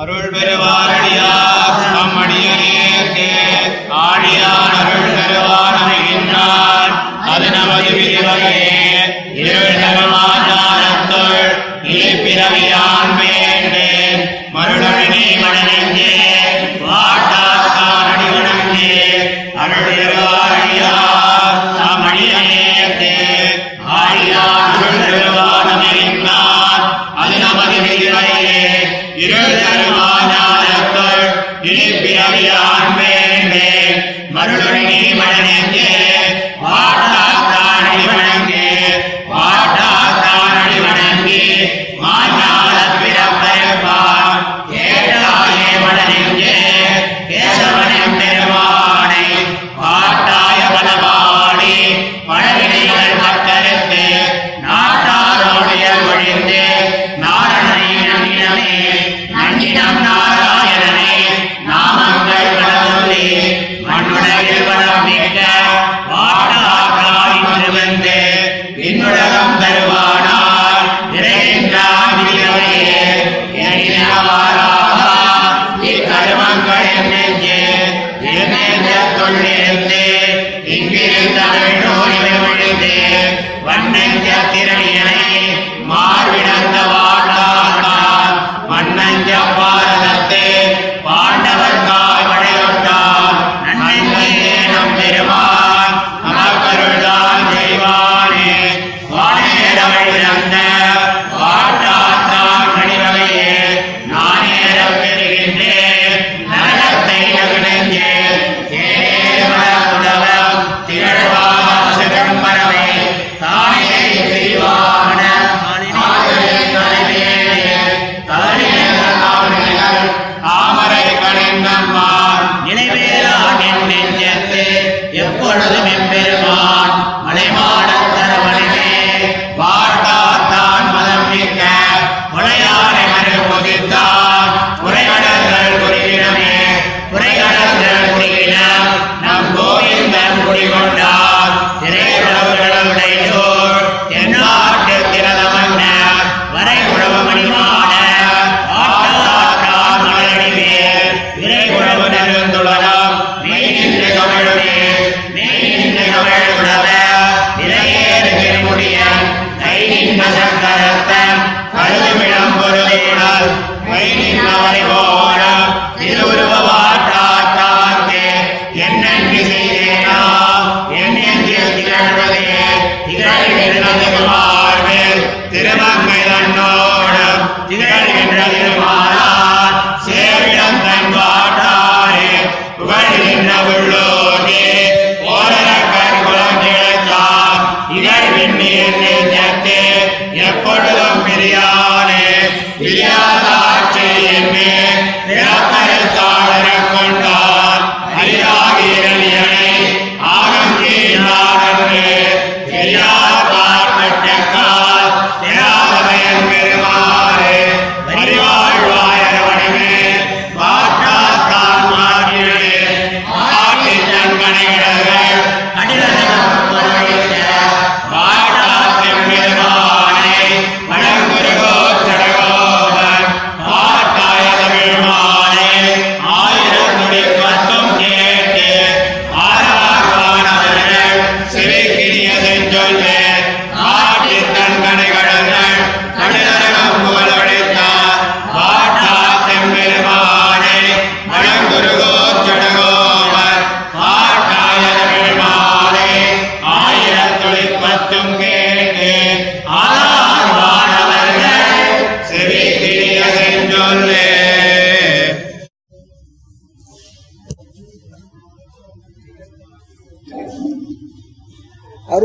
அருள் பெறுவாரடியார் நம் அடியனேற்கே ஆடியார். सर्वानर्ते அருளி பெருமா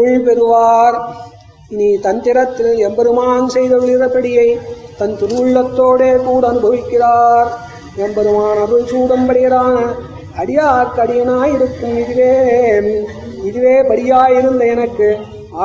அருள் பெறுவார். இனி தந்திரத்தில் எம்பெருமான் செய்தொழிறபடியை தன் துன்னுள்ளத்தோடே கூட அனுபவிக்கிறார். எம்பெருமான் அருள் சூடம்படுகிறான் அடியாக்கடியனாயிருக்கும் இதுவே இதுவே படியாயிருந்த எனக்கு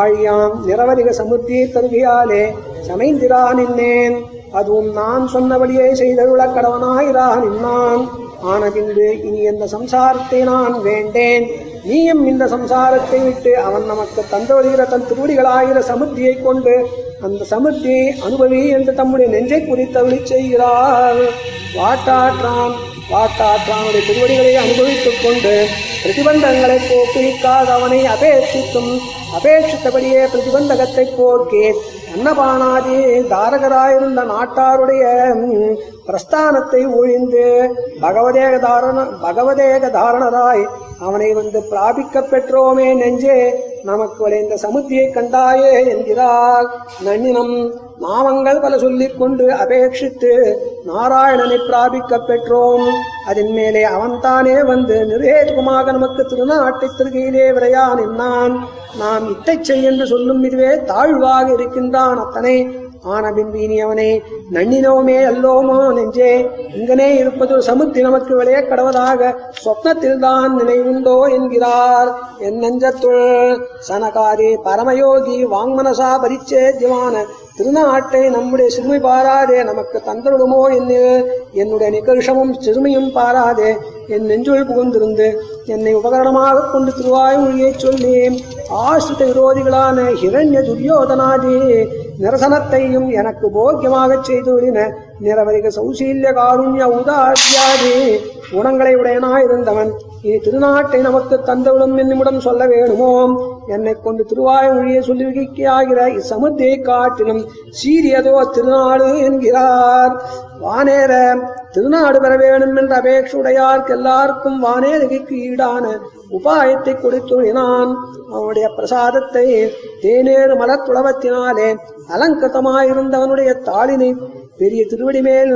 ஆழியாம் நிரவதிக சமுத்தி தருகையாலே சமைந்திரா நின்னேன். அதுவும் நான் சொன்னபடியே செய்தருள கடவனாயிரா நின்னான். ஆன பின்பு இனி எந்த சம்சாரத்தை நான் வேண்டேன்? நீயும் இந்த சம்சாரத்தை விட்டு அவன் நமக்கு தந்து வருகிற தன் திருவடிகளாகிற சமுத்தியை கொண்டு அந்த சமுத்தியை அனுபவி என்று தம்முடைய நெஞ்சை குறித்தவழி செய்கிறார் வாட்டாற்றான் வாட்டாற்றானுடைய திருவடிகளை அனுபவித்துக் கொண்டு பிரதிபந்தங்களை போக்கிக்காக அவனை அபேட்சித்தும் அபேட்சித்தபடியே பிரதிபந்தகத்தை போக்கி அன்னபானாதி தாரகராயிருந்த நாட்டாருடைய பிரஸ்தானத்தை ஒழிந்து பகவதேக தாரண பகவதேக தாரணராய் அவனை வந்து பிராபிக்க பெற்றோமே நெஞ்சே நமக்கு விளைந்த சமுத்தியை கண்டாயே என்கிறார் நன்னினம். நாமங்கள் பல சொல்லிக் கொண்டு அபேட்சித்து நாராயணனை பிராபிக்க பெற்றோம். அதன் மேலே அவன்தானே வந்து நிர்ஹேதுகமாக நமக்கு திருநாட்டை திருகையிலே விரையா நின்னான் நாம் இத்தைச்சை என்று சொல்லும் இதுவே தாழ்வாக இருக்கின்றான் அத்தனை. ஆனபின்பீனியவனே இனி நன்னினோமே அல்லோமோ நெஞ்சே. இங்கனே இருப்பது சமுத்தி நமக்கு விளைய கடவதாக சொப்னத்தில் தான் நினைவுண்டோ என்கிறார். என் நெஞ்சத்துள் சனகாரி பரமயோகி வாங்மனசா பரிச்சேத்தியமான திருநாட்டை நம்முடைய சிறுமி பாராதே நமக்கு தந்தருடுமோ என்று என்னுடைய நிகழ்ஷமும் சிறுமியும் பாராதே என் நெஞ்சுள் புகுந்திருந்து என்னை உபகரணமாக கொண்டு திருவாயுமொழியைச் சொல்லி ஆசிரித விரோதிகளான ஹிரண்ய துரியோதனாதி நிரசனத்தையும் எனக்கு போக்கியமாகச் செய்துவிடின நிரவதிக சௌசீல்ய காருண்ய உதாத்தியாதி குணங்களை உடையனாயிருந்தவன். இனி திருநாட்டை நமக்கு தந்தவிடும் என்னிடம் சொல்ல வேணுமோ? என்னை கொண்டு திருவாய்மொழியை சொல்லி ஆகிற இச்சமுத்தியை காட்டிலும் சீரியதோ திருநாடு என்கிறார். வானேர திருநாடு பெற வேணும் என்ற அபேட்சுடையார்க்கு எல்லாருக்கும் வானேரகைக்கு ஈடான உபாயத்தை கொடுத்துழினான் அவனுடைய பிரசாதத்தை தேனேறு மலத்துளவத்தினாலே அலங்கதமாயிருந்தவனுடைய தாளினை பெரிய திருவடி மேல்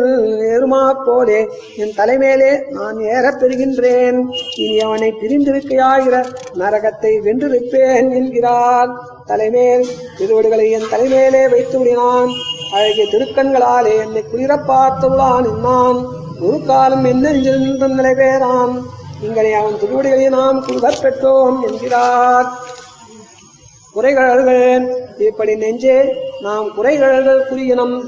ஏறுமா போலே என் தலைமேலே நான் ஏறப் பெறுகின்றேன். இனி அவனை பிரிந்திருக்கையாகிற நரகத்தை வென்றிருப்பேன் என்கிறார். தலைமேல் திருவடிகளை என் தலைமேலே வைத்து விடினான் அழகிய திருக்கண்களாலே என்னை குளிரப் பார்த்தவுளான் என்னான். ஒரு காலம் என்ன நிலைபேறான் இங்கனை அவன் திருவடிகளை நாம் குருகப் பெற்றோம் என்கிறார். குறைகழல்கள் இப்படி நெஞ்சே நாம் குறைகழல்கள் புரியணும்.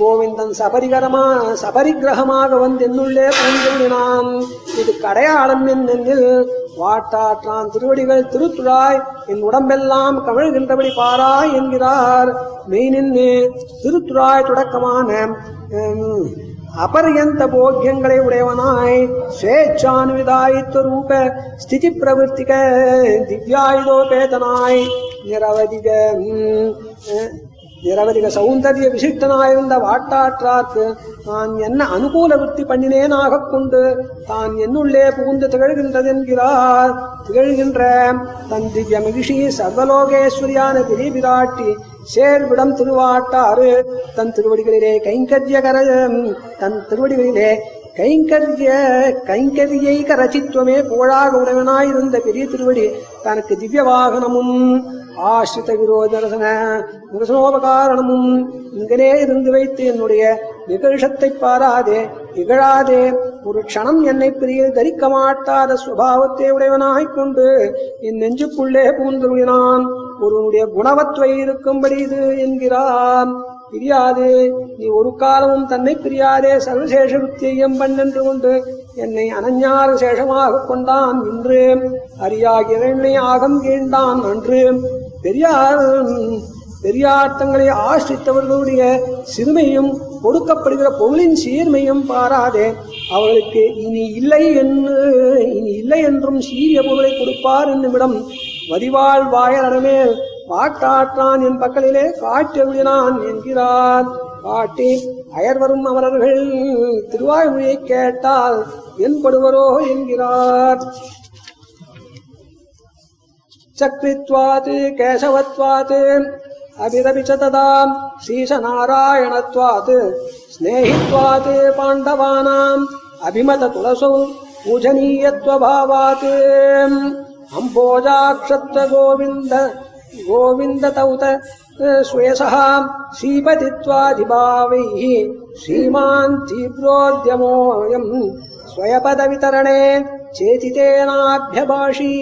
கோவிந்தன் சபரிகரமா சபரிகிரகமாக வந்து என்னுள்ளே பூந்துள்ளினான் இது கடையாளம் என்னென்னில் வாட்டாற்றான் திருவடிகள் திருத்துழாய் என் உடம்பெல்லாம் கவிழ்கின்றபடி பாராய் என்கிறார். மெய்நின்று திருத்துழாய் தொடக்கமான அபரியந்த போக்கியங்களை உடையவனாய். ஸ்வேச்சானுவிதாயித்வ ரூப ஸ்திதி பிரவர்த்திக திவ்யாயுதோபேதனாய் நிரவதிக நிரவதிக சௌந்தரிய விசிஷ்டனாயிருந்த வாட்டாற்றார்க்கு நான் என்ன அனுகூல விற்பி பண்ணினேனாக கொண்டு தான் என்னுள்ளே புகுந்து திகழ்கின்றதென்கிறார். திகழ்கின்ற தன் திவ்ய மகிஷி சர்வலோகேஸ்வரியான திரிபிராட்டி சேர்விடம் திருவாட்டாறு. தன் திருவடிகளிலே கைங்கரியகர தன் திருவடிகளிலே கைங்கரிய கைங்கரியை கரசித்துவமே புகழாக உடையவனாயிருந்த பெரிய திருவடி தனக்கு திவ்ய வாகனமும் ஆசிரித விரோதரசன நிரசனோபகாரணமும் இங்கனே இருந்து வைத்து என்னுடைய நிகழ்ஷத்தை பாராதே இகழாதே. ஒரு க்ஷணம் என்னை பிரியில் தரிக்க மாட்டாத சுபாவத்தை உடையவனாய்க் கொண்டு என் நெஞ்சுக்குள்ளே பூந்துவினான் ஒருவனுடைய குணவத்வை இருக்கும்படி இது என்கிறான். பிரியாது நீ ஒரு காலமும் தன்னை பிரியாதே சர்வசேஷ வித்தியம் பண்ணென்று கொண்டு என்னை அனஞ்ஞார சேஷமாக கொண்டான் இன்று. அரியாகிற என்னை ஆகம் கீழ்ந்தான் அன்று. பெரியார் பெரியார்த்தங்களை ஆசிரித்தவர்களுடைய சிறுமையும் கொடுக்கப்படுகிற பொருளின் சீர்மையும் பாராதே. அவர்களுக்கு இனி இல்லை என்று இனி இல்லை என்றும் சீரிய பொருளை கொடுப்பார் என்னுமிடம். வடிவால் வாயலடமே வாட்டாற்றான் என் பக்கலிலே காட்டெழுதினான் என்கிறார். காட்டி அயர்வரும் அமரர்கள் திருவாய்மொழியை கேட்டால் என்படுவரோ என்கிறார். சக்ரித்வாத் கேசவத்வாத் அபிரபிச்சததாம் ஸ்ரீசநாராயணத்வாத் ஸ்நேகித்வாத் பாண்டவானாம் அபிமத துளசௌ பூஜனீயத்வபாவாத். अम्बोजाक्षत्वगोविन्द गोविन्दतौत स्वयसः श्रीपतित्वाधिभावैः श्रीमान् तीव्रोद्यमोऽयम् स्वयपदवितरणे चेतितेनाभ्यभाषी।